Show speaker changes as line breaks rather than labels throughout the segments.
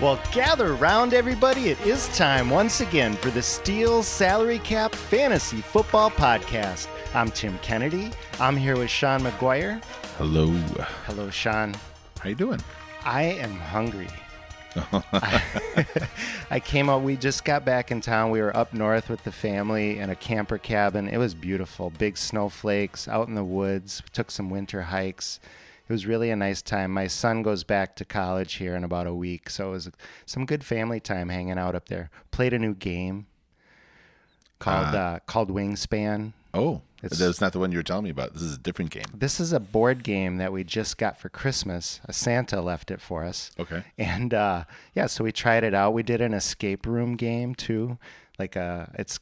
Well, gather round, everybody. It is time once again for the Steel Salary Cap Fantasy Football Podcast. I'm Tim Kennedy. I'm here with Sean McGuire.
Hello.
Hello, Sean.
How you doing?
I am hungry. I, I came out. We just got back in town. We were up north with the family in a camper cabin. It was beautiful. Big snowflakes out in the woods. took some winter hikes. It was really a nice time. My son goes back to college here in about a week, so it was some good family time hanging out up there. Played a new game called uh, called Wingspan.
Oh,
It's-
that's not the one you were telling me about. This is a different game.
This is a board game that we just got for Christmas. A Santa left it for us.
Okay.
And uh, yeah, so we tried it out. We did an escape room game too. Like a, it's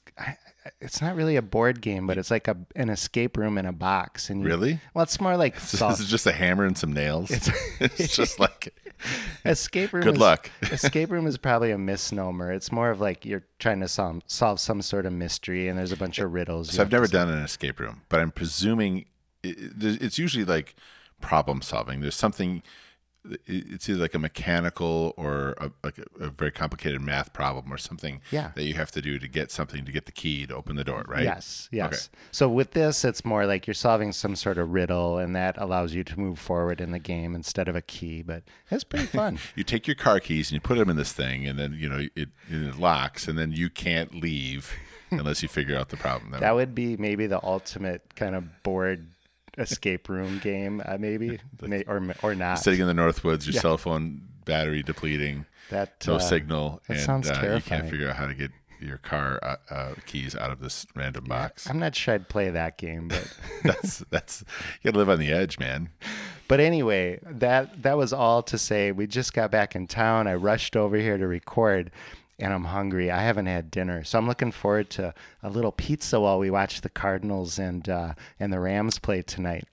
it's not really a board game, but it's like a an escape room in a box. And you,
Really?
Well, it's more like
this is just a hammer and some nails. It's, just like
escape room.
Good
is-
luck.
escape room is probably a misnomer. It's more of like you're trying to solve solve some sort of mystery, and there's a bunch of riddles.
so. I've never done an escape room, but I'm presuming it, it- it's usually like problem solving. There's something. It's either like a mechanical or a, like a, a very complicated math problem or something
Yeah.
that you have to do to get something to get the key to open the door, right?
Yes, yes. So with this, it's more like you're solving some sort of riddle, and that allows you to move forward in the game instead of a key. But it's pretty fun.
you take your car keys and you put them in this thing, and then you know it, it locks, and then you can't leave unless you figure out the problem.
that would be maybe the ultimate kind of board escape room game, uh, maybe, May, or or not.
sitting in the North Woods, your cell phone battery depleting,
That
no
uh,
signal,
that
and
sounds
uh, you can't figure out how to get your car uh, uh, keys out of this random box.
I'm not sure I'd play that game, but
that's that's you gotta live on the edge, man.
But anyway, that that was all to say. We just got back in town. I rushed over here to record, and I'm hungry. I haven't had dinner, so I'm looking forward to a little pizza while we watch the Cardinals and uh, and the Rams play tonight.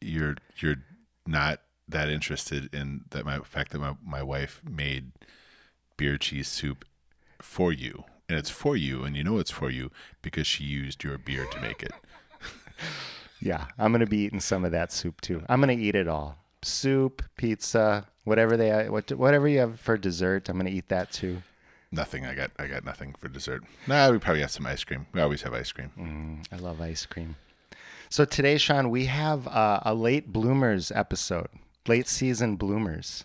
You're you're not that interested in that my fact that my, my wife made beer cheese soup for you. And it's for you, and you know it's for you because she used your beer to make it.
Yeah, I'm gonna be eating some of that soup too. I'm gonna eat it all: soup, pizza, whatever they what whatever you have for dessert. I'm gonna eat that too.
Nothing. I got I got nothing for dessert. Nah, we probably got some ice cream. We always have ice cream.
I love ice cream. So today, Sean, we have uh, a late bloomers episode, late season bloomers.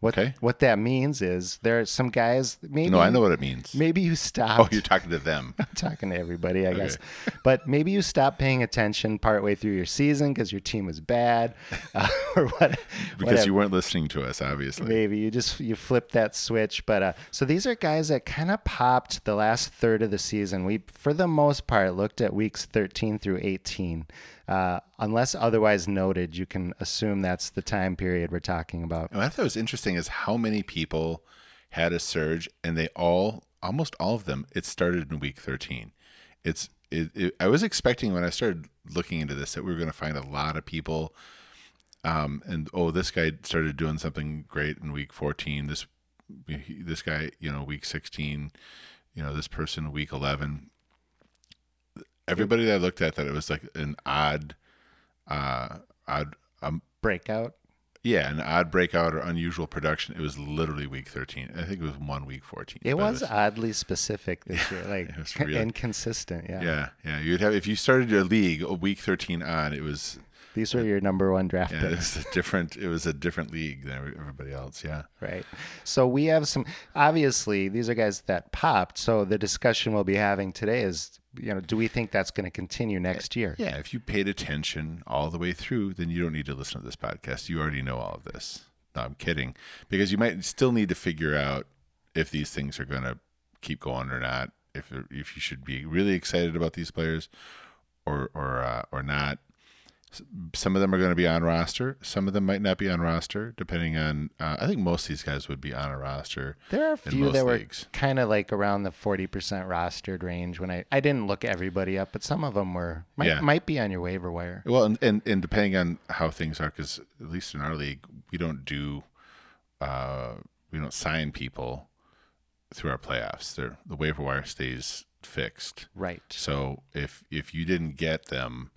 What
Okay.
what that means is there are some guys. Maybe
No, I know what it means.
Maybe you stopped.
Oh, you're talking to them.
I'm talking to everybody, I guess. But maybe you stopped paying attention partway through your season because your team was bad, uh, or what?
Because
whatever.
you weren't listening to us, obviously.
Maybe you just you flipped that switch, but uh, so these are guys that kind of popped the last third of the season. We, for the most part, looked at weeks 13 through 18. Uh, unless otherwise noted, you can assume that's the time period we're talking about.
And what I thought was interesting is how many people had a surge, and they all, almost all of them, it started in week 13. It's, it, it, I was expecting when I started looking into this that we were going to find a lot of people. Um, and oh, this guy started doing something great in week 14. This, this guy, you know, week 16. You know, this person week 11. Everybody that I looked at that it was like an odd, uh, odd, um,
Breakout.
yeah, an odd breakout or unusual production. It was literally week 13. I think it was one week 14.
It
but
was oddly specific this year, like
was really-
and consistent. Yeah.
Yeah, yeah. You'd have if you started your league a week 13 on. It was
these were your number one draft
yeah, it was a different. It was a different league than everybody else. Yeah.
Right. So we have some obviously these are guys that popped. So the discussion we'll be having today is, you know, do we think that's going to continue next year?
Yeah. If you paid attention all the way through, then you don't need to listen to this podcast. You already know all of this. No, I'm kidding. Because you might still need to figure out if these things are going to keep going or not. If if you should be really excited about these players, or or uh, or not. Some of them are going to be on roster. Some of them might not be on roster, depending on. Uh, I think most of these guys would be on a roster.
There are a few that were kind of like around the 40% rostered range when I, I didn't look everybody up, but some of them were, might,
Yeah.
might be on your waiver wire.
Well, and, and, and depending on how things are, because at least in our league, we don't do, uh, we don't sign people through our playoffs. They're, the waiver wire stays fixed.
Right.
So if if you didn't get them,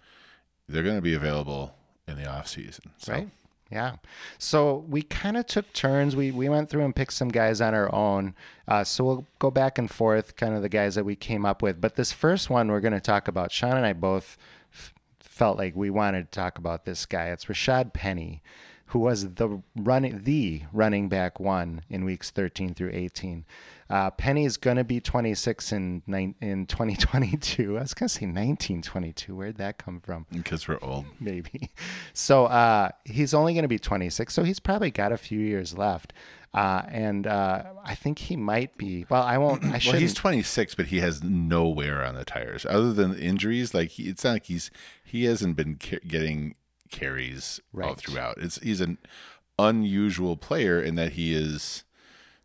they're going to be available in the off season. So,
Right. Yeah. So we kind of took turns. We we went through and picked some guys on our own. Uh, so we'll go back and forth, kind of the guys that we came up with. But this first one we're going to talk about, Sean and I both f- felt like we wanted to talk about this guy. It's Rashad Penny, who was the running the running back one in weeks 13 through 18. Uh, Penny's going to be 26 in in 2022. I was going to say 1922. Where'd that come from?
Because we're old.
maybe. So uh, he's only going to be 26, so he's probably got a few years left. Uh, and uh, I think he might be. Well, I won't. I
Well, he's 26, but he has no wear on the tires other than injuries. Like he, it's not like he's he hasn't been ca- getting carries all
Right.
throughout. It's he's an unusual player in that he is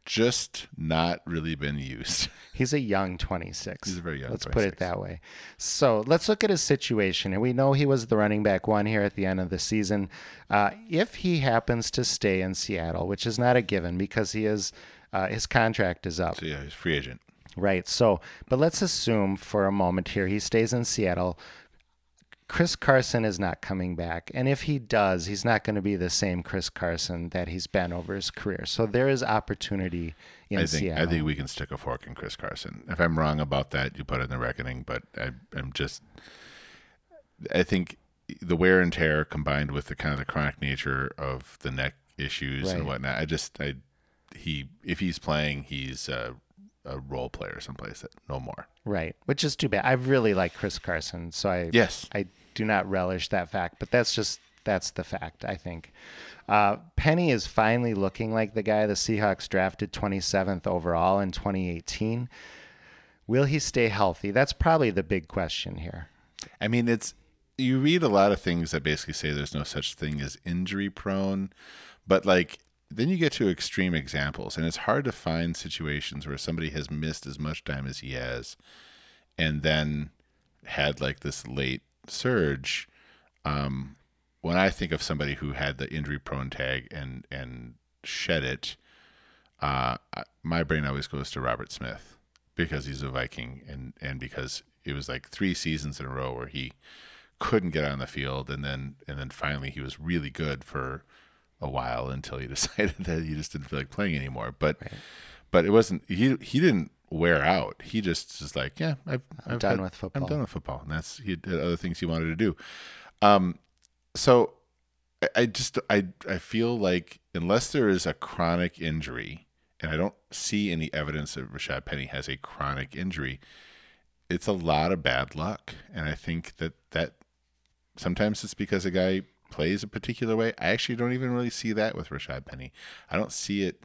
just not really been used.
He's a young 26.
He's a very young
Let's put it that way. So let's look at his situation. And we know he was the running back one here at the end of the season. Uh, if he happens to stay in Seattle, which is not a given because he is, uh, his contract is up.
So yeah, he's free agent.
Right. So, but let's assume for a moment here he stays in Seattle. Chris Carson is not coming back. And if he does, he's not going to be the same Chris Carson that he's been over his career. So there is opportunity in
I think
Seattle.
I think we can stick a fork in Chris Carson. If I'm wrong about that, you put it in the reckoning. But I, I'm just, I think the wear and tear combined with the kind of the chronic nature of the neck issues
Right.
and whatnot. I just, I, he, if he's playing, he's a, a role player someplace that no more.
Right, which is too bad. I really like Chris Carson, so I
Yes.
I do not relish that fact, but that's just that's the fact. I think uh, Penny is finally looking like the guy the Seahawks drafted 27th overall in 2018. Will he stay healthy? That's probably the big question here.
I mean, it's you read a lot of things that basically say there's no such thing as injury prone, but like then you get to extreme examples, and it's hard to find situations where somebody has missed as much time as he has, and then had like this late surge. Um, when I think of somebody who had the injury prone tag and and shed it, uh, my brain always goes to Robert Smith because he's a Viking and and because it was like three seasons in a row where he couldn't get on the field and then and then finally he was really good for a while until he decided that he just didn't feel like playing anymore. But but it wasn't he he didn't wear out. He just was like, yeah, I've, I'm
done with football.
I'm done with football, and that's he had other things he wanted to do. Um, so I, I just I I feel like unless there is a chronic injury, and I don't see any evidence that Rashad Penny has a chronic injury, it's a lot of bad luck, and I think that that sometimes it's because a guy plays a particular way. I actually don't even really see that with Rashad Penny. I don't see it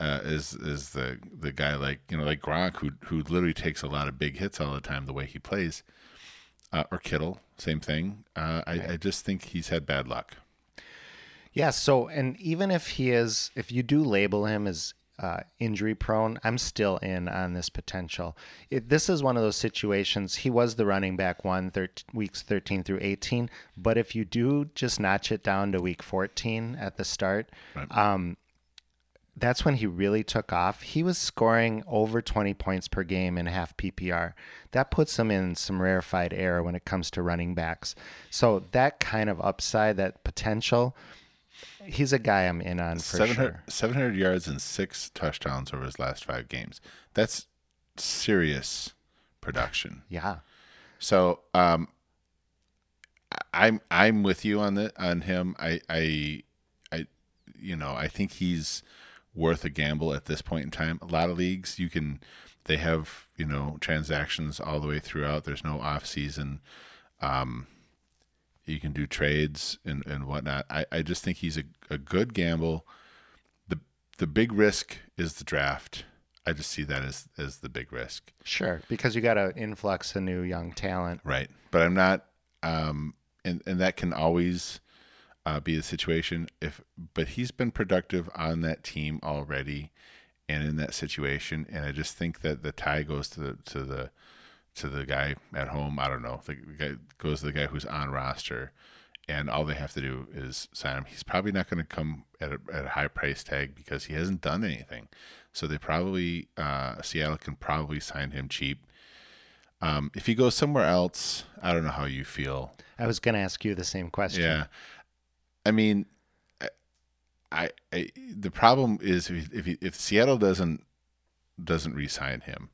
uh, as as the the guy like you know like Gronk who who literally takes a lot of big hits all the time the way he plays, uh, or Kittle, same thing. Uh, I, I just think he's had bad luck.
Yeah. So, and even if he is, if you do label him as uh, injury prone, I'm still in on this potential. It, this is one of those situations. He was the running back one thir- weeks 13 through 18, but if you do just notch it down to week 14 at the start, um, that's when he really took off. He was scoring over 20 points per game in half PPR. That puts him in some rarefied air when it comes to running backs. So that kind of upside, that potential, he's a guy I'm in on for
700,
sure.
700 yards and six touchdowns over his last five games. That's serious production.
Yeah.
So um, I'm I'm with you on the on him. I I I you know I think he's worth a gamble at this point in time. A lot of leagues you can they have you know transactions all the way throughout. There's no off season. Um, you can do trades and, and whatnot. I, I just think he's a, a good gamble. The the big risk is the draft. I just see that as as the big risk.
Sure. Because you got an influx of new young talent.
Right. But I'm not um and and that can always uh, be the situation. If but he's been productive on that team already, and in that situation, and I just think that the tie goes to the to the to the guy at home. I don't know. The guy goes to the guy who's on roster, and all they have to do is sign him. He's probably not going to come at a, at a high price tag because he hasn't done anything. So they probably uh, Seattle can probably sign him cheap. Um, if he goes somewhere else, I don't know how you feel.
I was going to ask you the same question.
Yeah, I mean, I, I the problem is if if, he, if Seattle doesn't doesn't re-sign him,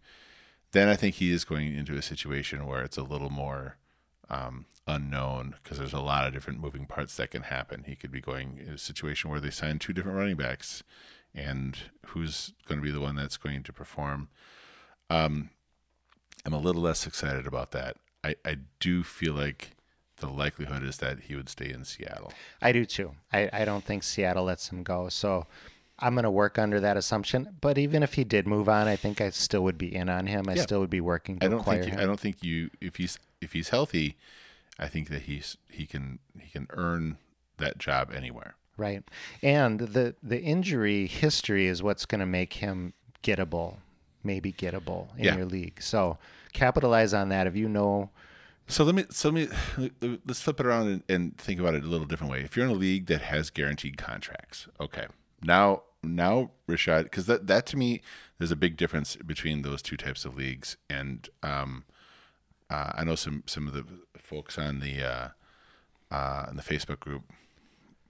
then I think he is going into a situation where it's a little more um, unknown because there's a lot of different moving parts that can happen. He could be going in a situation where they sign two different running backs, and who's going to be the one that's going to perform. Um, I'm a little less excited about that. I, I do feel like the likelihood is that he would stay in Seattle.
I do too. I, I don't think Seattle lets him go. So I'm going to work under that assumption. But even if he did move on, I think I still would be in on him. I yeah. still would be working to
I don't
acquire
think
him.
I don't think you if he's if he's healthy, I think that he's he can he can earn that job anywhere.
Right. And the the injury history is what's going to make him gettable, maybe gettable in yeah. your league. So capitalize on that if you know
so let me so let me let's flip it around and, and, think about it a little different way. If you're in a league that has guaranteed contracts, okay, now now Rashad, because that that to me there's a big difference between those two types of leagues, and um, uh, I know some some of the folks on the uh, uh, in the Facebook group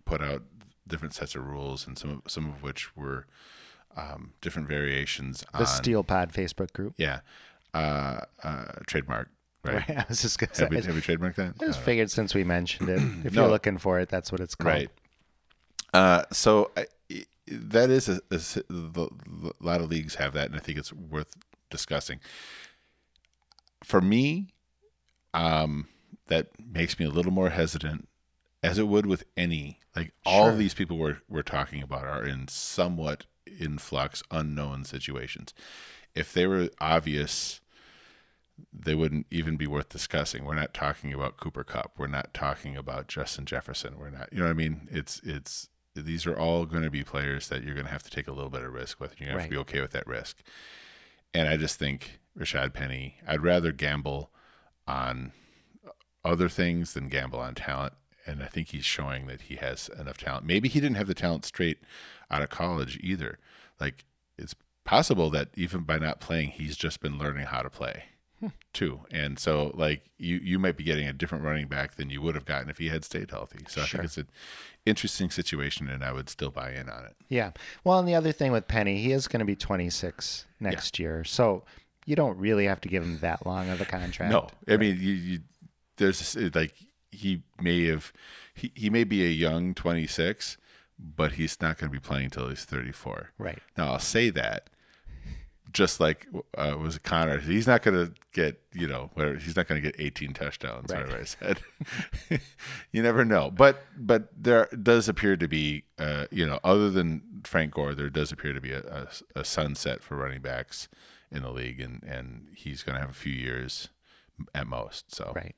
put out different sets of rules, and some of, some of which were um, different variations.
The on, Steel Pod Facebook group.
Yeah, uh, uh, trademark. Right.
right. I was just gonna
say. Have
we,
have we trademarked that?
I just figured since we mentioned it, if no. you're looking for it, that's what it's called.
Right. Uh, so I, that is a, a, a, lot of leagues have that, and I think it's worth discussing. For me, um, that makes me a little more hesitant, as it would with any. Like all these people we're we're talking about are in somewhat in flux, unknown situations. If they were obvious, they wouldn't even be worth discussing. We're not talking about Cooper Kupp. We're not talking about Justin Jefferson. We're not. You know what I mean? It's it's these are all going to be players that you're going to have to take a little bit of risk with. You're going to have to be okay with that risk. And I just think Rashad Penny, I'd rather gamble on other things than gamble on talent. And I think he's showing that he has enough talent. Maybe he didn't have the talent straight out of college either. Like it's possible that even by not playing, he's just been learning how to play too. And so like you you might be getting a different running back than you would have gotten if he had stayed healthy. So sure. I think it's an interesting situation and I would still buy in on it.
Yeah. Well, and the other thing with Penny, he is going to be 26 next yeah. year. So you don't really have to give him that long of a contract.
No. I right? mean, you, you there's like he may have he, he may be a young 26 but he's not going to be playing until he's 34
right
now i'll say that just like uh, was Conner. He's not going to get you know where he's not going to get 18 touchdowns. Right. Whatever I said. you never know, but but there does appear to be uh, you know other than Frank Gore, there does appear to be a, a, a sunset for running backs in the league, and and he's going to have a few years at most. So
right.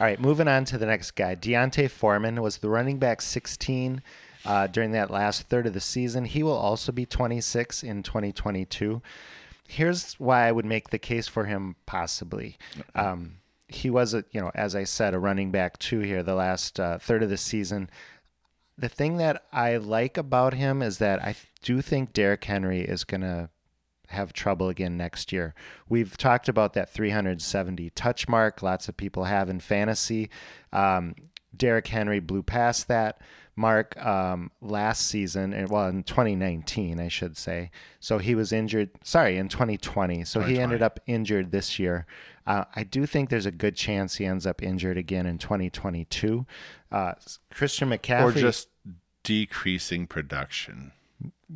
All right, moving on to the next guy. D'Onta Foreman was the running back 16 uh, during that last third of the season. He will also be 26 in 2022 here's why I would make the case for him possibly. Um, he was a, you know, as I said, a running back too here the last uh, third of the season. The thing that I like about him is that I do think Derrick Henry is going to have trouble again next year. We've talked about that 370 touch mark. Lots of people have in fantasy. Um, Derrick Henry blew past that mark um, last season, and well, in 2019, I should say. So he was injured. Sorry, in 2020. So 2020. he ended up injured this year. Uh, I do think there's a good chance he ends up injured again in 2022. Uh, Christian McCaffrey,
or just decreasing production.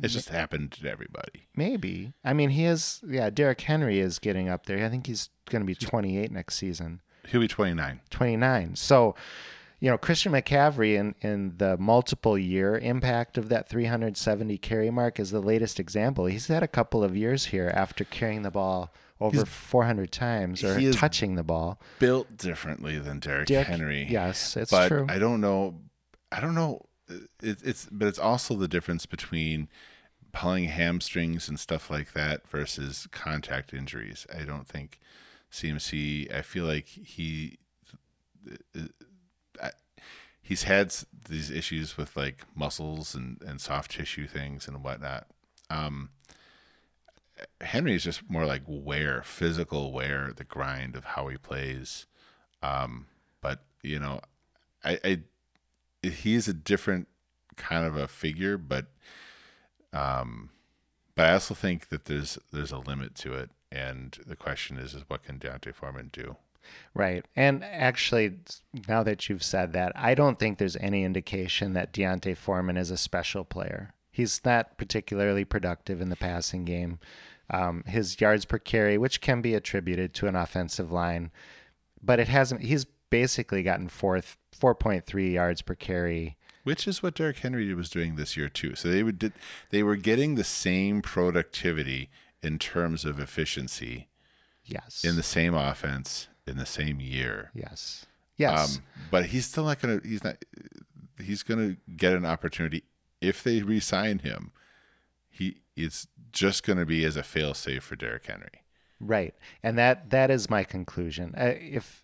It's just happened to everybody.
Maybe. I mean, he is. Yeah, Derrick Henry is getting up there. I think he's going to be 28 next season.
He'll be 29.
29. So you know, Christian McCaffrey in, in the multiple year impact of that 370 carry mark is the latest example. He's had a couple of years here after carrying the ball over
He's-
400 times or touching the ball.
Built differently than Derrick
Derrick-
Henry.
Yes, it's
but
true.
I don't know. I don't know. Uh, it, it's but it's also the difference between pulling hamstrings and stuff like that versus contact injuries. I don't think CMC. I feel like he I, he's had these issues with like muscles and and soft tissue things and whatnot. Um, Henry is just more like wear, physical wear, the grind of how he plays. Um, but you know, I, I he's a different kind of a figure, but um, but I also think that there's there's a limit to it, and the question is, is what can D'Onta Foreman do?
Right. And actually, now that you've said that, I don't think there's any indication that D'Onta Foreman is a special player. He's not particularly productive in the passing game. Um, his yards per carry, which can be attributed to an offensive line, but it hasn't. He's basically gotten fourth, 4.3 yards per carry.
Which is what Derrick Henry was doing this year too. So they would did, they were getting the same productivity in terms of efficiency
Yes.
in the same offense in the same year.
yes. Yes.
Um, but he's still not going to. He's not. He's going to get an opportunity if they re-sign him. He it's just going to be as a fail-safe for Derrick Henry.
Right, and that that is my conclusion. Uh, if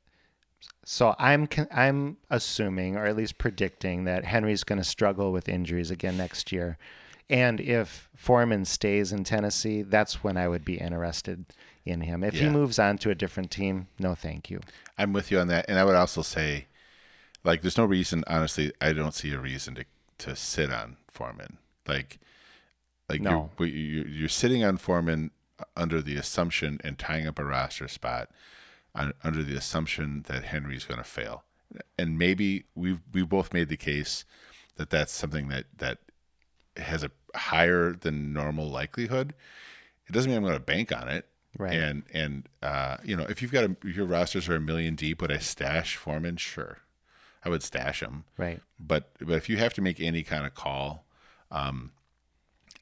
so, I'm I'm assuming, or at least predicting, that Henry's going to struggle with injuries again next year, and if Foreman stays in Tennessee, that's when I would be interested in him. If he moves on to a different team, no, thank you.
I'm with you on that, and I would also say, like, there's no reason. Honestly, I don't see a reason to to sit on Foreman. Like, like
No.
you're, you're you're sitting on Foreman under the assumption and tying up a roster spot on, under the assumption that Henry's going to fail, and maybe we've we both made the case that that's something that that has a higher than normal likelihood. It doesn't mean I'm going to bank on it.
Right.
And and uh, you know, if you've got a, if your rosters are a million deep, would I stash Foreman? Sure, I would stash him.
Right.
But but if you have to make any kind of call, um,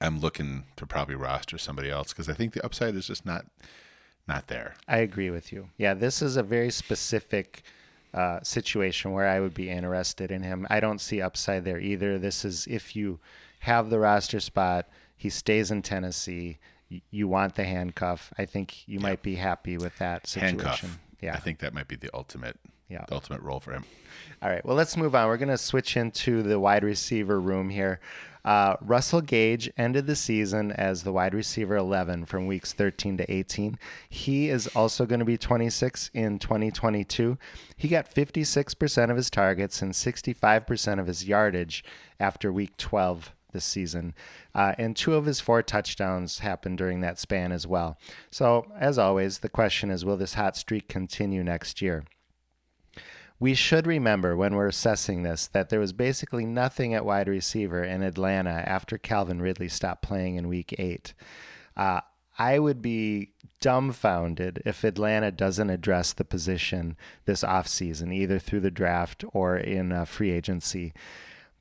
I'm looking to probably roster somebody else because I think the upside is just not not there.
I agree with you. Yeah, this is a very specific uh, situation where I would be interested in him. I don't see upside there either. This is if you have the roster spot, he stays in Tennessee. You want the handcuff. I think you might be happy with that situation.
Handcuff.
Yeah.
I think that might be the ultimate
Yeah.
the ultimate role for him.
All right. Well, let's move on. We're going to switch into the wide receiver room here. Uh, Russell Gage ended the season as the wide receiver 11 from weeks 13 to 18. He is also going to be 26 in 2022. He got 56% of his targets and 65% of his yardage after week 12 this season. Uh, and two of his four touchdowns happened during that span as well. So, as always, the question is will this hot streak continue next year? We should remember when we're assessing this that there was basically nothing at wide receiver in Atlanta after Calvin Ridley stopped playing in week eight. Uh, I would be dumbfounded if Atlanta doesn't address the position this offseason, either through the draft or in uh, free agency.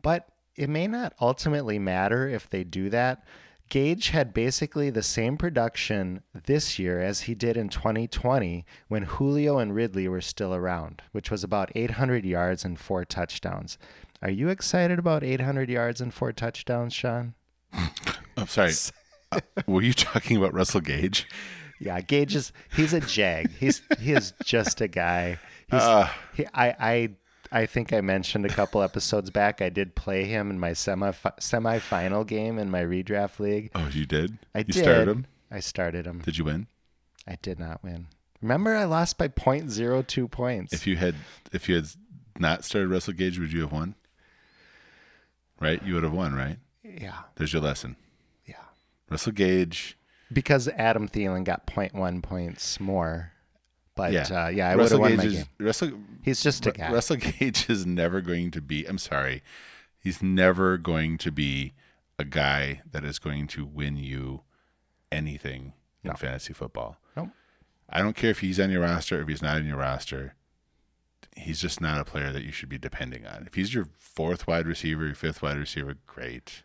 But it may not ultimately matter if they do that. Gage had basically the same production this year as he did in 2020 when Julio and Ridley were still around, which was about 800 yards and four touchdowns. Are you excited about 800 yards and four touchdowns, Sean?
I'm sorry. Uh, were you talking about Russell Gage?
Yeah, Gage is he's a jag. He's he is just a guy. He's,
Uh.
he, I I I think I mentioned a couple episodes back. I did play him in my semi semi-final game in my redraft league.
Oh, you did?
I
you
did.
started him?
I started him.
Did you win?
I did not win. Remember, I lost by 0.02 points.
If you had if you had not started Russell Gage, would you have won? Right? You would have won, right?
yeah,
There's your lesson.
yeah.
Russell Gage.
Because Adam Thielen got 0.1 points more. But
Yeah.
uh, yeah I would have won
Gage
my
is
game.
Russell
He's just a guy.
Russell Gage is never going to be I'm sorry. He's never going to be a guy that is going to win you anything in
No.
fantasy football.
Nope.
I don't care if he's on your roster, or if he's not in your roster. He's just not a player that you should be depending on. If he's your fourth wide receiver, your fifth wide receiver, great.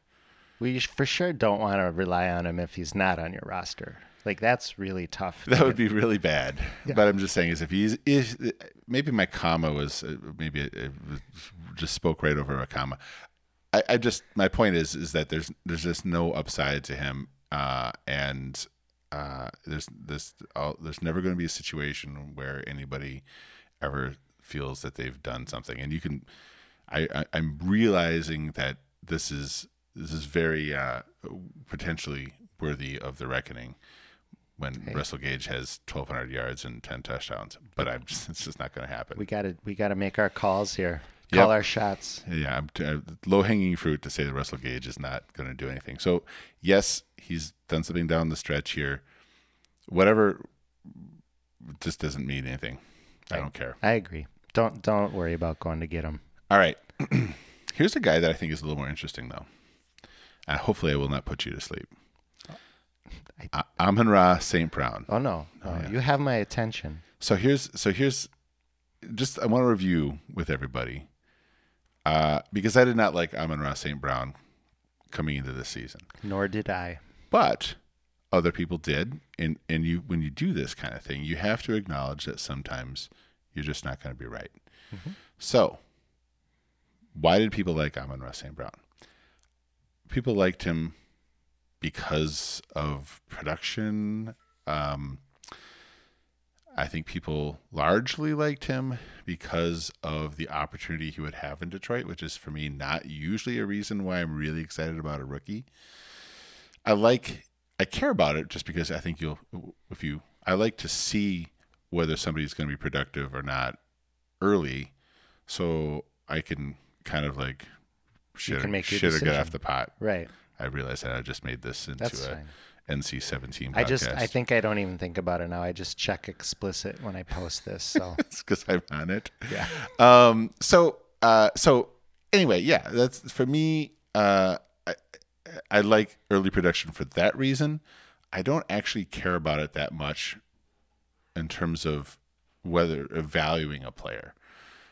We for sure don't want to rely on him if he's not on your roster. Like that's really tough.
That would be really bad. Yeah. But I'm just saying, is if he's if maybe my comma was uh, maybe it, it just spoke right over a comma. I, I, just my point is is that there's there's just no upside to him, uh, and uh, there's this uh, there's never going to be a situation where anybody ever feels that they've done something, and you can. I, I I'm realizing that this is this is very uh, potentially worthy of the reckoning when hey. Russell Gage has 1,200 yards and 10 touchdowns. But I'm just, it's just not going to happen.
We got to we got to make our calls here. Call yep. our shots.
Yeah, uh, low hanging fruit to say that Russell Gage is not going to do anything. So yes, he's done something down the stretch here. Whatever, just doesn't mean anything. I, I don't care.
I agree. Don't don't worry about going to get him.
All right. Here's a guy that I think is a little more interesting, though. And hopefully, I will not put you to sleep. I, Amon Ra St. Brown.
Oh no, no oh, yeah. you have my attention.
So here's so here's just I want to review with everybody uh, because I did not like Amon Ra St. Brown coming into this season.
Nor did I.
But other people did, and and you when you do this kind of thing, you have to acknowledge that sometimes you're just not going to be right. Mm-hmm. So, why did people like Amon Ra St. Brown? People liked him because of production. Um, I think people largely liked him because of the opportunity he would have in Detroit, which is for me not usually a reason why I'm really excited about a rookie. I like, I care about it just because I think you'll, if you, I like to see whether somebody's going to be productive or not early, so I can kind of like shit, or, shit or get off the pot.
Right.
I realized that I just made this into That's a fine. NC seventeen. Podcast.
I just I think I don't even think about it now. I just check explicit when I post this. So
it's because I'm on it.
Yeah.
Um. So. Uh. So. Anyway, yeah. That's for me. Uh. I, I like early production for that reason. I don't actually care about it that much in terms of whether evaluating a player.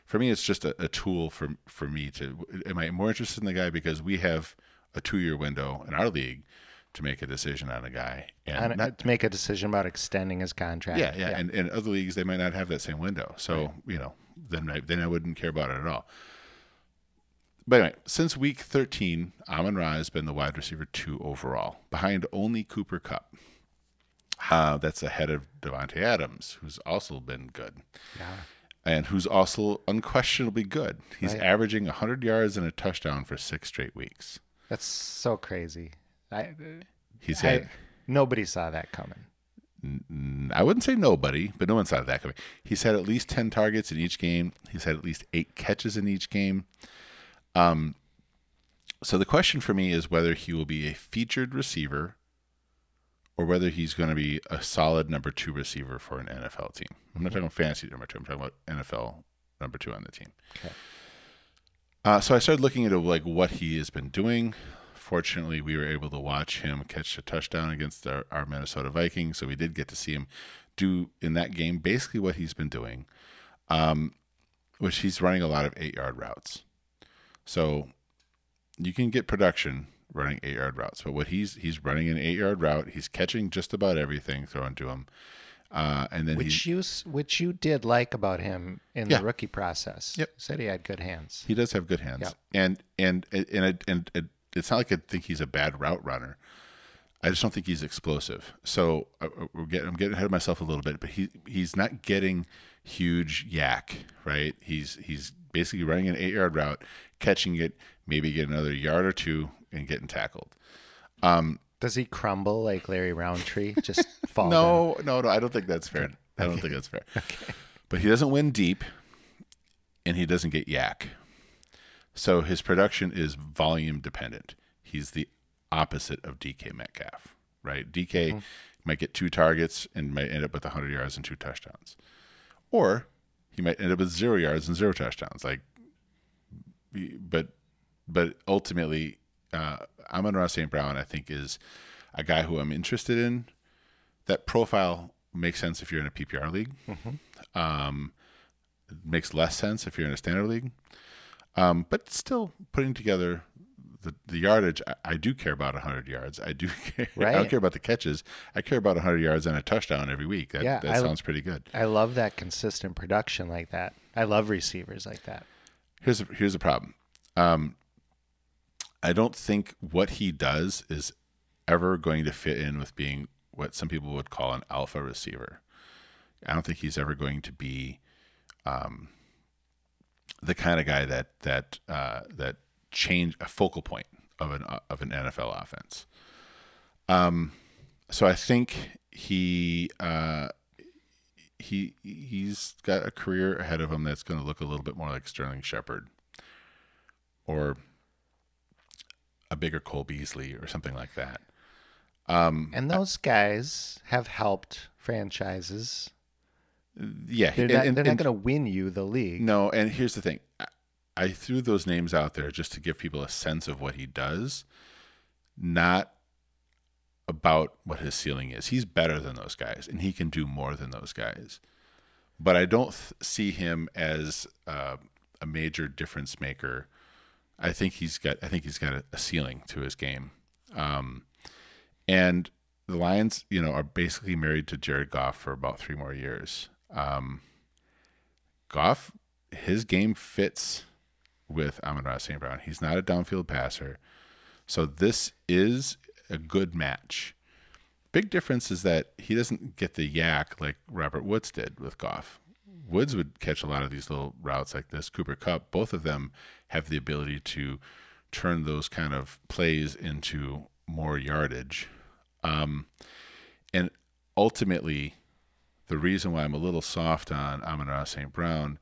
For me, it's just a, a tool for for me to. Am I more interested in the guy because we have a two year window in our league to make a decision on a guy
and not, to make a decision about extending his contract.
Yeah, yeah, yeah. And in other leagues they might not have that same window. So, right. you know, then I, then I wouldn't care about it at all. But anyway, since week 13, Amon Ra has been the wide receiver two overall, behind only Cooper Kupp. Uh, that's ahead of Davante Adams, who's also been good.
Yeah.
And who's also unquestionably good. He's right. averaging 100 yards and a touchdown for six straight weeks.
That's so crazy. I,
He's had, I,
nobody saw that coming.
I wouldn't say nobody, but no one saw that coming. He's had at least 10 targets in each game. He's had at least eight catches in each game. Um, so the question for me is whether he will be a featured receiver or whether he's going to be a solid number two receiver for an NFL team. I'm not talking fantasy number two. I'm talking about NFL number two on the team.
Okay.
Uh, so I started looking into like what he has been doing. Fortunately, we were able to watch him catch a touchdown against our, our Minnesota Vikings, so we did get to see him do in that game basically what he's been doing, um, which he's running a lot of eight yard routes. So you can get production running eight yard routes, but what he's he's running an eight yard route, he's catching just about everything thrown to him. Uh, and then
which
he,
you which you did like about him in
yeah.
the rookie process.
Yep,
said he had good hands.
He does have good hands, yep. and and and and, and, and it's not like I think he's a bad route runner. I just don't think he's explosive. So uh, uh, we're getting, I'm getting ahead of myself a little bit, but he he's not getting huge YAC right? He's he's basically running an eight yard route, catching it, maybe get another yard or two, and getting tackled. Um,
does he crumble like Larry Rountree? Just fall?
no,
down?
no, no. I don't think that's fair. I don't think that's fair. okay. But he doesn't win deep, and he doesn't get YAC. So his production is volume dependent. He's the opposite of DK Metcalf, right? DK mm-hmm. might get two targets and might end up with 100 yards and two touchdowns, or he might end up with zero yards and zero touchdowns. Like, but but ultimately uh, Amon Ra St. Brown, I think, is a guy who I'm interested in. That profile makes sense if you're in a PPR league. Mm-hmm. Um, makes less sense if you're in a standard league. Um, but still putting together the, the yardage, I, I do care about 100 yards. I do care. I don't care about the catches. I care about 100 yards and a touchdown every week. That,
Yeah,
that
I-
sounds pretty good.
I love that consistent production like that. I love receivers like that.
Here's a, here's the problem. Um, I don't think what he does is ever going to fit in with being what some people would call an alpha receiver. I don't think he's ever going to be um, the kind of guy that that uh, that change a focal point of an of an NFL offense. Um, so I think he uh, he he's got a career ahead of him that's going to look a little bit more like Sterling Shepard or a bigger Cole Beasley or something like that. Um,
And those guys have helped franchises.
yeah,
They're
and-
not,
and-
they're not going to win you the league.
No, and here's the thing. I, I threw those names out there just to give people a sense of what he does, not about what his ceiling is. He's better than those guys, and he can do more than those guys. But I don't th- see him as uh, a major difference maker. I think he's got. I think he's got a, a ceiling to his game, um, and the Lions, you know, are basically married to Jared Goff for about three more years. Um, Goff, his game fits with Amon Ra St. Brown. He's not a downfield passer. So this is a good match. Big difference is that he doesn't get the YAC like Robert Woods did with Goff. Woods would catch a lot of these little routes like this. Cooper Kupp, both of them have the ability to turn those kind of plays into more yardage. Um, and ultimately, the reason why I'm a little soft on Amon Ra St. Brown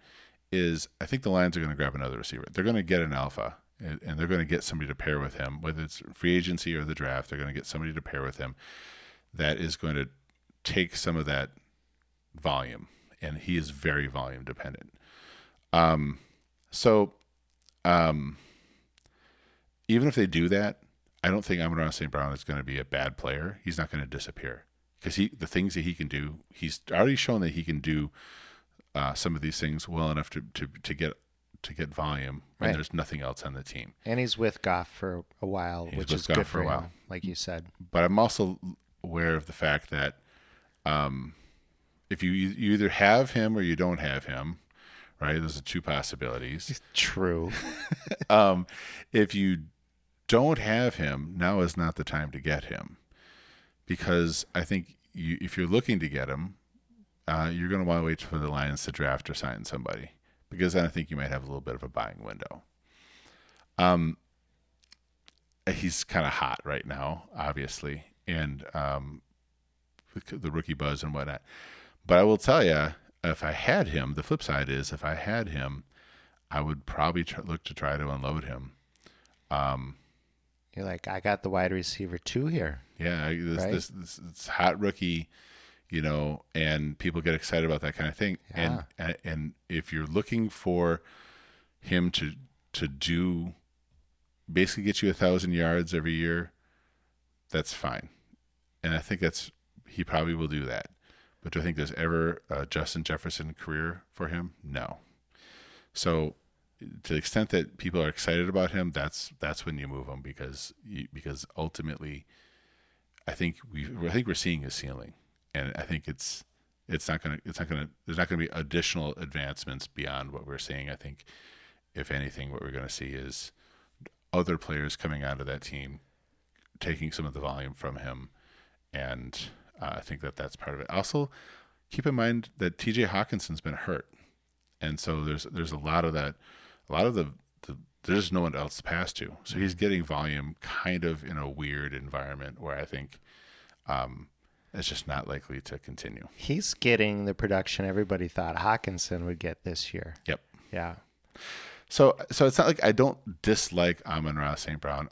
is I think the Lions are going to grab another receiver. They're going to get an alpha, and, and they're going to get somebody to pair with him, whether it's free agency or the draft. They're going to get somebody to pair with him that is going to take some of that volume, and he is very volume dependent. Um, so, um, even if they do that, I don't think Amon St. Brown is going to be a bad player. He's not going to disappear because he the things that he can do, he's already shown that he can do uh, some of these things well enough to, to, to get to get volume when
Right.
there's nothing else on the team.
And he's with Goff for a while,
He's
which is
Goff
good
for
for
a while.
him, like you said.
But I'm also aware of the fact that um, if you you either have him or you don't have him, right? Those are two possibilities.
True.
um, if you don't have him, now is not the time to get him, because I think you, if you're looking to get him, uh, you're going to want to wait for the Lions to draft or sign somebody, because then I think you might have a little bit of a buying window. Um, he's kind of hot right now, obviously, and um, the rookie buzz and whatnot. But I will tell you, if I had him, the flip side is if I had him, I would probably tr- look to try to unload him. Um,
You're like, I got the wide receiver two here.
yeah, this,
Right.
this, this, this hot rookie, you know, and people get excited about that kind of thing. And, and and if you're looking for him to to do, basically get you a thousand yards every year, that's fine. And I think that's he probably will do that. But do I think there's ever a Justin Jefferson career for him? No. So to the extent that people are excited about him, that's that's when you move him because you, because ultimately, I think we I think we're seeing his ceiling, and I think it's it's not gonna it's not gonna there's not gonna be additional advancements beyond what we're seeing. I think if anything, what we're gonna see is other players coming out of that team, taking some of the volume from him, and uh, I think that that's part of it. Also, keep in mind that T.J. Hockenson's been hurt, and so there's there's a lot of that, a lot of the, the there's no one else to pass to, so he's getting volume kind of in a weird environment where I think um, it's just not likely to continue.
He's getting the production everybody thought Hockenson would get this year.
Yep.
Yeah.
So so it's not like I don't dislike Amon Ra St. Brown.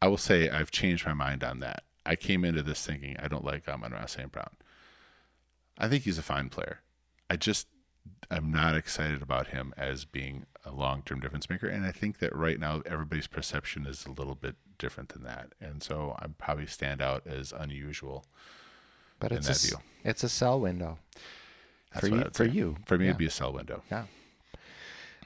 I will say I've changed my mind on that. I came into this thinking I don't like Amon Ra St. Brown. I think he's a fine player. I just I'm not excited about him as being a long term difference maker. And I think that right now everybody's perception is a little bit different than that. And so I probably stand out as unusual.
But
In
it's
that
a,
view.
it's a sell window
That's
for you. For
say.
you.
For me
Yeah.
it'd be a sell window.
Yeah.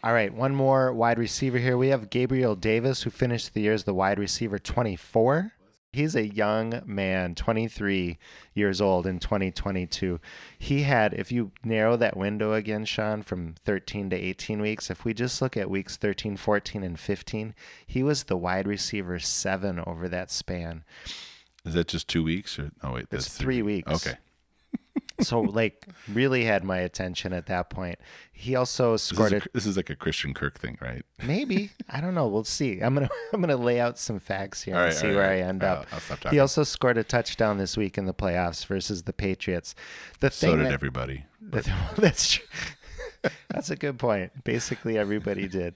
All right, one more wide receiver here. We have Gabriel Davis, who finished the year as the wide receiver 24. He's a young man, 23 years old in 2022. He had, if you narrow that window again, Sean, from 13 to 18 weeks, if we just look at weeks 13, 14, and 15, he was the wide receiver seven over that span.
Is that just two weeks or oh wait,
It's three weeks.
Okay.
So like really had my attention at that point. He also
This is,
scored
a, this is like a Christian Kirk thing, right?
maybe I don't know. We'll see. I'm gonna I'm gonna lay out some facts here
All
and
right,
see
all
where
right.
I end up. He also scored a touchdown this week in the playoffs versus the Patriots. The thing
So did
that-
everybody.
that's true. That's a good point. Basically, everybody did.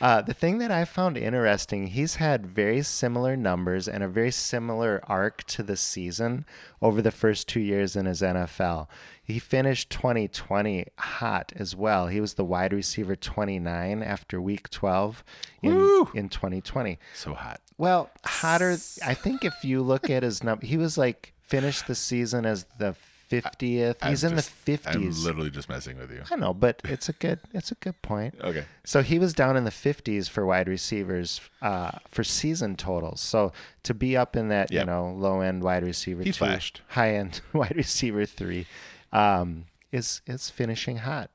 Uh, the thing that I found interesting, he's had very similar numbers and a very similar arc to the season over the first two years in his NFL. He finished 2020 hot as well. He was the wide receiver 29 after week 12 in,
Woo!
in 2020.
So hot.
Well, hotter. I think if you look at his number, he was like finished the season as the 50th. He's in
just-
the
I'm literally just messing with you.
I know, but it's a good it's a good point.
Okay.
So he was down in the 50s for wide receivers uh, for season totals. So to be up in that you know low end wide receiver
He
two,
flashed.
high end wide receiver three, um, is is finishing hot.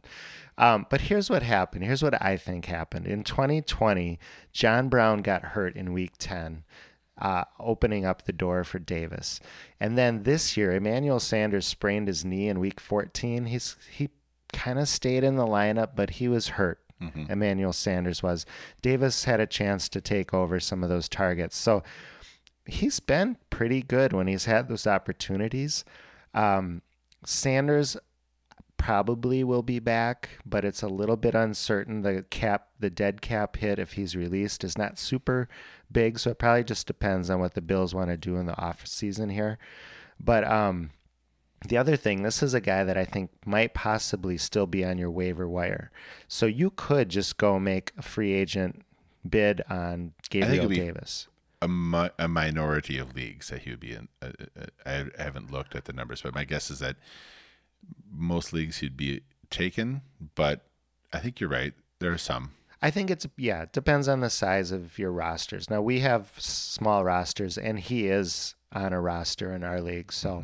Um, but here's what happened. Here's what I think happened in 2020. John Brown got hurt in Week 10 uh, opening up the door for Davis. And then this year, Emmanuel Sanders sprained his knee in week 14. He's he kind of stayed in the lineup, but he was hurt. Emmanuel Sanders was. Davis had a chance to take over some of those targets. So he's been pretty good when he's had those opportunities. Um, Sanders probably will be back, but it's a little bit uncertain. The cap, the dead cap hit if he's released is not super big, so it probably just depends on what the Bills want to do in the off season here. But um, the other thing, this is a guy that I think might possibly still be on your waiver wire, so you could just go make a free agent bid on Gabriel Davis.
A, mi- a minority of leagues that he would be in. Uh, uh, I I haven't looked at the numbers, but my guess is that most leagues he'd be taken. But I think you're right. There are some.
I think it's yeah, it depends on the size of your rosters. Now we have small rosters and he is on a roster in our league. So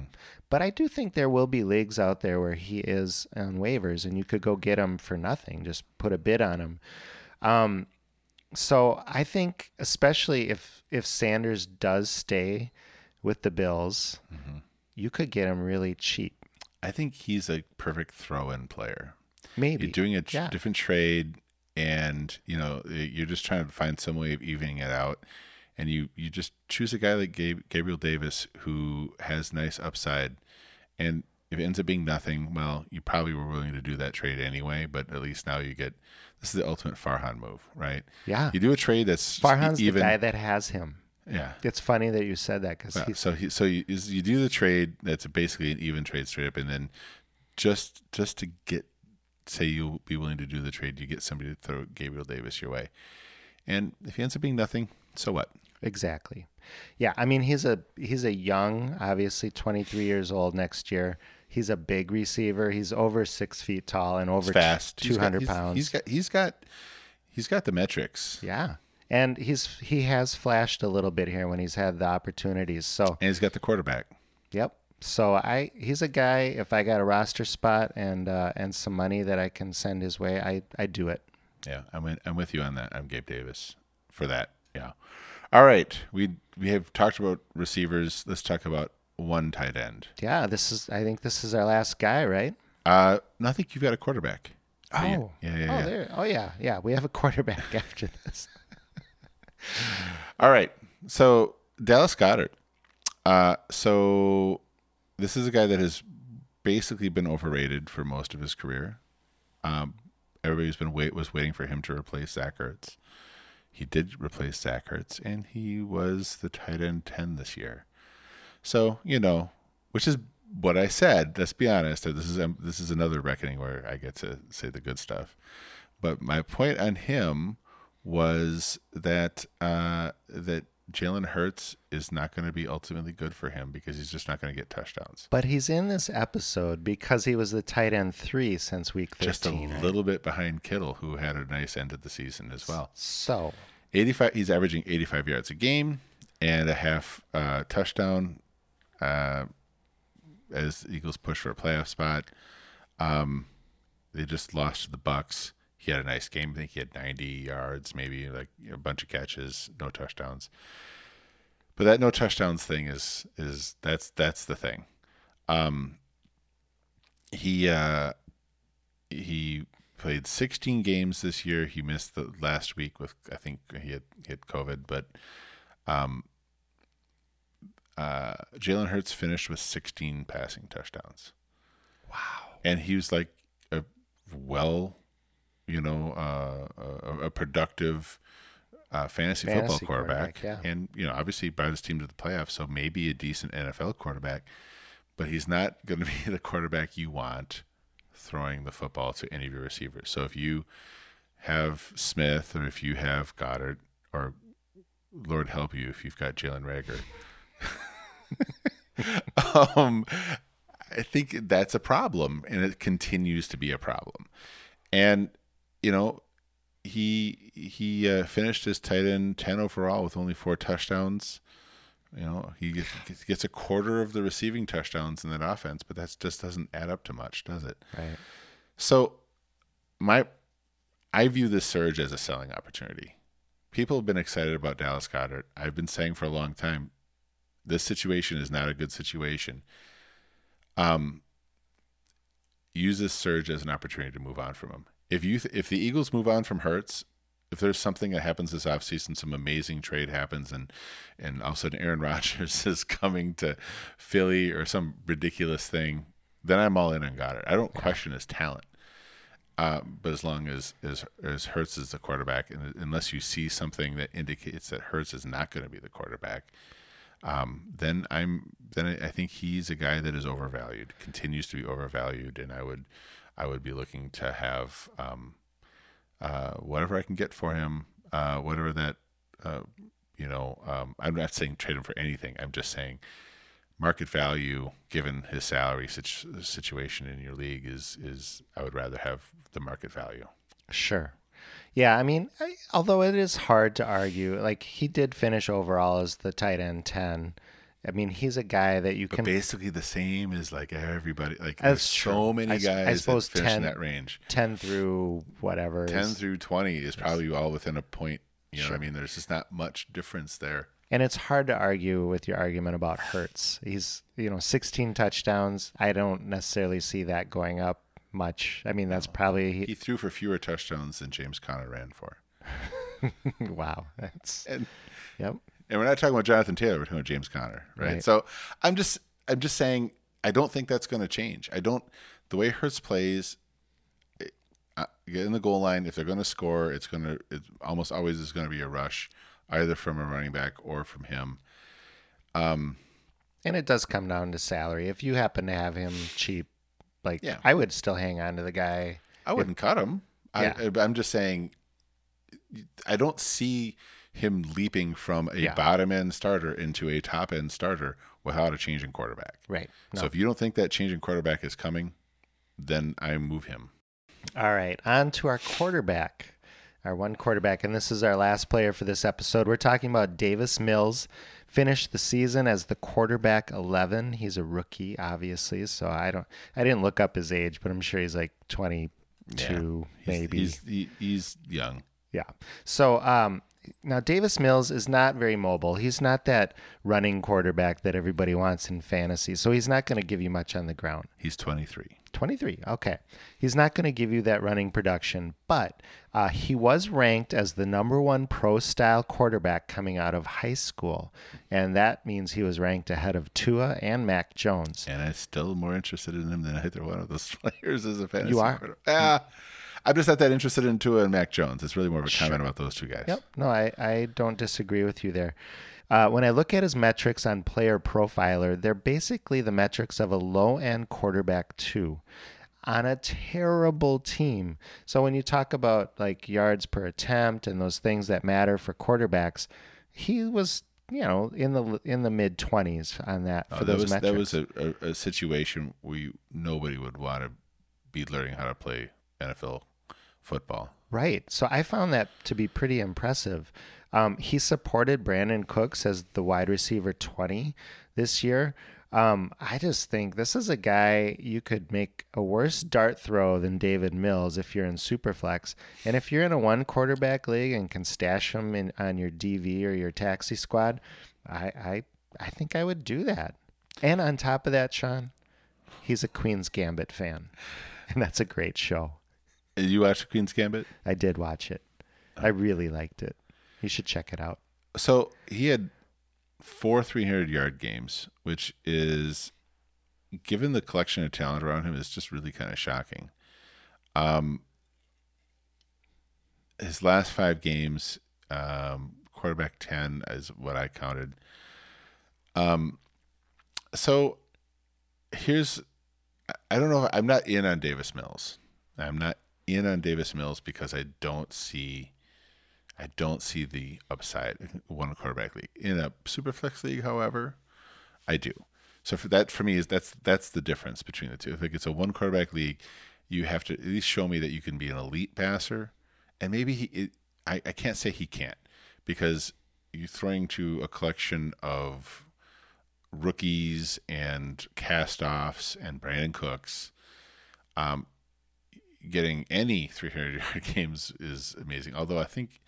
but I do think there will be leagues out there where he is on waivers and you could go get him for nothing, just put a bid on him. Um so I think especially if if Sanders does stay with the Bills, you could get him really cheap.
I think he's a perfect throw-in player.
Maybe.
You're doing a tr-
Yeah.
different trade, and you know you're just trying to find some way of evening it out. And you you just choose a guy like Gabe, Gabriel Davis who has nice upside, and if it ends up being nothing, well, you probably were willing to do that trade anyway. But at least now you get this is the ultimate Farhan move, right?
Yeah.
You do a trade that's
Farhan's
even.
the guy that has him.
Yeah.
It's funny that you said that because
Yeah, so he, so you, you do the trade that's basically an even trade straight up, and then just just to get say you'll be willing to do the trade, you get somebody to throw Gabriel Davis your way, and if he ends up being nothing, so what?
Exactly. Yeah, I mean he's a he's a young, obviously 23 years old next year. He's a big receiver. He's over six feet tall and over
He's fast, He's got-
200
he's-
pounds.
He's got he's got he's got the metrics,
yeah, and he's he has flashed a little bit here when he's had the opportunities. So
and he's got the quarterback.
yep. So I he's a guy. If I got a roster spot and uh, and some money that I can send his way, I I do it.
Yeah, I'm with, I'm with you on that. I'm Gabe Davis for that. Yeah. All right, we we have talked about receivers. Let's talk about one tight end.
Yeah, this is. I think this is our last guy, right?
Uh, no, I think you've got a quarterback.
Oh,
yeah, yeah, yeah.
Oh,
yeah.
there. Oh, yeah, yeah. We have a quarterback after this.
All right. So Dallas Goedert. Uh, so this is a guy that has basically been overrated for most of his career. Um, everybody's been wait was waiting for him to replace Zach Ertz. He did replace Zach Ertz, and he was the tight end ten this year. So you know, which is what I said. Let's be honest. This is um, this is another reckoning where I get to say the good stuff. But my point on him was that uh, that Jalen Hurts is not going to be ultimately good for him because he's just not going to get touchdowns.
But he's in this episode because he was the tight end three since week 13.
Just a
right?
little bit behind Kittle, who had a nice end of the season as well.
So,
85 he's averaging 85 yards a game and a half uh, touchdown uh, as the Eagles push for a playoff spot. Um, they just lost to the Bucs. He had a nice game. I think he had 90 yards, maybe like you know, a bunch of catches, no touchdowns. But that no touchdowns thing is is that's that's the thing. Um, he uh, he played 16 games this year. He missed the last week with I think he had he had COVID, but um, uh, Jalen Hurts finished with 16 passing touchdowns.
wow.
and he was like a well, you know, uh, a, a productive uh, fantasy, football quarterback,
quarterback, yeah.
and you know, obviously brought his team to the playoffs, so maybe a decent NFL quarterback, but he's not going to be the quarterback you want throwing the football to any of your receivers. So if you have Smith, or if you have Goedert, or Lord help you if you've got Jalen Reagor. um, I think that's a problem, and it continues to be a problem. And you know, he he uh, finished his tight end ten overall with only four touchdowns. You know, he gets, gets a quarter of the receiving touchdowns in that offense, but that just doesn't add up to much, does it?
Right.
So, my I view this surge as a selling opportunity. People have been excited about Dallas Goedert. I've been saying for a long time, this situation is not a good situation. Um, use this surge as an opportunity to move on from him. If you th- if the Eagles move on from Hurts, if there's something that happens this offseason, some amazing trade happens, and and all of a sudden Aaron Rodgers is coming to Philly or some ridiculous thing, then I'm all in on Goedert. I don't question his talent. Uh, but as long as, as as Hurts is the quarterback, and unless you see something that indicates that Hurts is not going to be the quarterback, um, then I'm then I think he's a guy that is overvalued, continues to be overvalued, and I would I would be looking to have um, uh, whatever I can get for him, uh, whatever that uh, you know. Um, I'm not saying trade him for anything. I'm just saying market value, given his salary situ- situation in your league, is is I would rather have the market value.
Sure. Yeah, I mean, I, although it is hard to argue, like he did finish overall as the tight end 10. I mean, he's a guy that you
But
can
basically the same as like everybody. Like there's so many
I
guys
I suppose
that finish
10
in that range.
10 through whatever. is-
Ten through twenty is probably all within a point. You know, what
Sure.
I mean, there's just not much difference there.
And it's hard to argue with your argument about Hurts. He's, you know, 16 touchdowns. I don't necessarily see that going up much. I mean, that's probably
He threw for fewer touchdowns than James Conner ran for.
wow. That's
And
yep.
And we're not talking about Jonathan Taylor, we're talking about James Conner, right?
Right.
So I'm just I'm just saying I don't think that's going to change. I don't the way Hurts plays. it- uh, Get in the goal line. If they're going to score, it's going to. It almost always is going to be a rush, either from a running back or from him.
Um And it does come down to salary. If you happen to have him cheap, like
Yeah.
I would still hang on to the guy.
I wouldn't cut him.
Yeah.
I, I'm just saying, I don't see him leaping from a
Yeah.
bottom end starter into a top end starter without a change in quarterback.
Right. No.
So if you don't think that change in quarterback is coming, then I move him.
All right, on to our quarterback, our one quarterback, and this is our last player for this episode. We're talking about Davis Mills. Finished the season as the quarterback 11. He's a rookie, obviously, so I don't, I didn't look up his age, but I'm sure he's like 22,
He's-
maybe.
he's, he, he's young.
Yeah. So um, now Davis Mills is not very mobile. He's not that running quarterback that everybody wants in fantasy. So he's not going to give you much on the ground.
He's 23.
23. Okay. He's not going to give you that running production, but uh, he was ranked as the number one pro style quarterback coming out of high school. And that means he was ranked ahead of Tua and Mac Jones.
And I'm still more interested in him than either one of those players as a fantasy
You are?
Ah, I'm just not that interested in Tua and Mac Jones. It's really more of a comment about those two guys.
Yep. No, I, I don't disagree with you there. Uh, when I look at his metrics on Player Profiler, they're basically the metrics of a low end quarterback, too, on a terrible team. So when you talk about like yards per attempt and those things that matter for quarterbacks, he was you know in the in the mid twenties on that for
Oh, that
those
was
metrics.
that was a, a, a situation where you, nobody would want to be learning how to play NFL football.
Right. So I found that to be pretty impressive. Um, he supported Brandin Cooks as the wide receiver 20 this year. Um, I just think this is a guy you could make a worse dart throw than David Mills if you're in Superflex. And if you're in a one quarterback league and can stash him in on your DV or your taxi squad, I, I, I think I would do that. And on top of that, Sean, he's a Queen's Gambit fan. And that's a great show.
Did you watch Queen's Gambit?
I did watch it. I really liked it. You should check it out.
So he had four 300 yard games, which is, given the collection of talent around him, is just really kind of shocking. Um, his last five games, um, quarterback 10 is what I counted. Um, so here's, I don't know, I'm not in on Davis Mills. I'm not in on Davis Mills because I don't see. I don't see the upside one quarterback league. In a super flex league, however, I do. So for that for me is that's that's the difference between the two. If it's a one quarterback league, you have to at least show me that you can be an elite passer, and maybe he. It, I I can't say he can't because you're throwing to a collection of rookies and cast offs and Brandin Cooks. Um, getting any 300 yard games is amazing. Although I think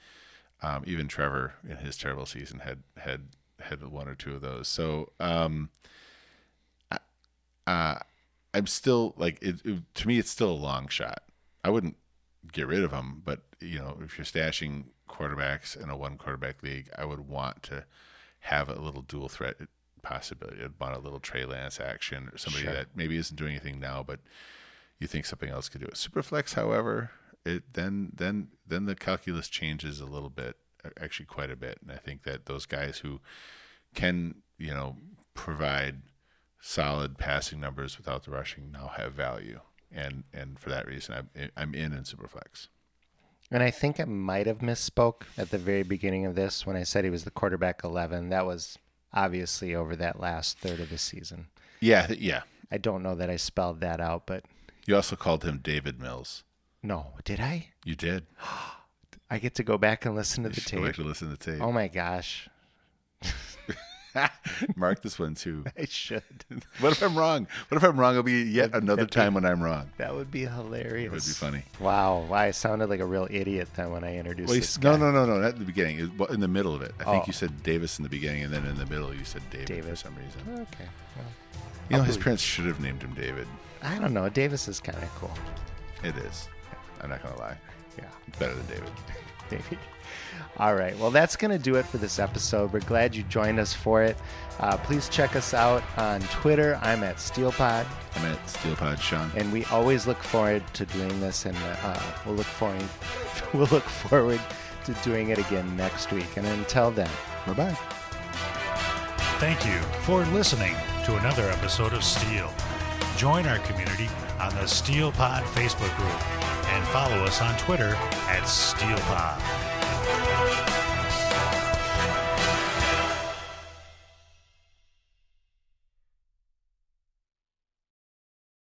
um, even Trevor in his terrible season had had had one or two of those. So um, I, uh, I'm still like it, it- to me, it's still a long shot. I wouldn't get rid of him, but you know, if you're stashing quarterbacks in a one quarterback league, I would want to have a little dual threat possibility. I'd want a little Trey Lance action or somebody
Sure.
that maybe isn't doing anything now, but you think something else could do it. Superflex, however, it then then then the calculus changes a little bit, actually quite a bit, and I think that those guys who can you know provide solid passing numbers without the rushing now have value, and and for that reason, I'm I'm in in Superflex.
And I think I might have misspoke at the very beginning of this when I said he was the quarterback 11. That was obviously over that last third of the season.
Yeah, yeah.
I don't know that I spelled that out, but
You also called him David Mills.
no, did I?
You did.
I get to go back and listen to
You
the
should go back
tape.
to listen to the tape.
Oh my gosh,
Mark this one too.
I should.
What if I'm wrong? What if I'm wrong? It'll be yet
That'd-
another
be-
time when I'm wrong.
That would be hilarious.
It would be funny.
Wow, wow, I sounded like a real idiot then when I introduced
Well,
this
no,
guy.
no, no, no, not in the beginning. It, well, in the middle of it. I think
Oh.
you said Davis in the beginning, and then in the middle you said David, for some reason.
Okay. Well,
You know,
I'll
his
believe-
parents should have named him David.
I don't know. Davis is kind of cool.
It is. I'm not gonna lie.
Yeah.
Better than David.
Maybe. All right. Well, that's going to do it for this episode. We're glad you joined us for it. Uh, please check us out on Twitter. I'm at SteelPod,
I'm at SteelPod Sean.
and we always look forward to doing this, and uh, we'll look forward we'll look forward to doing it again next week. And until then,
Bye bye.
Thank you for listening to another episode of Steel. Join our community on the Steel Pod Facebook group and follow us on Twitter at SteelPod.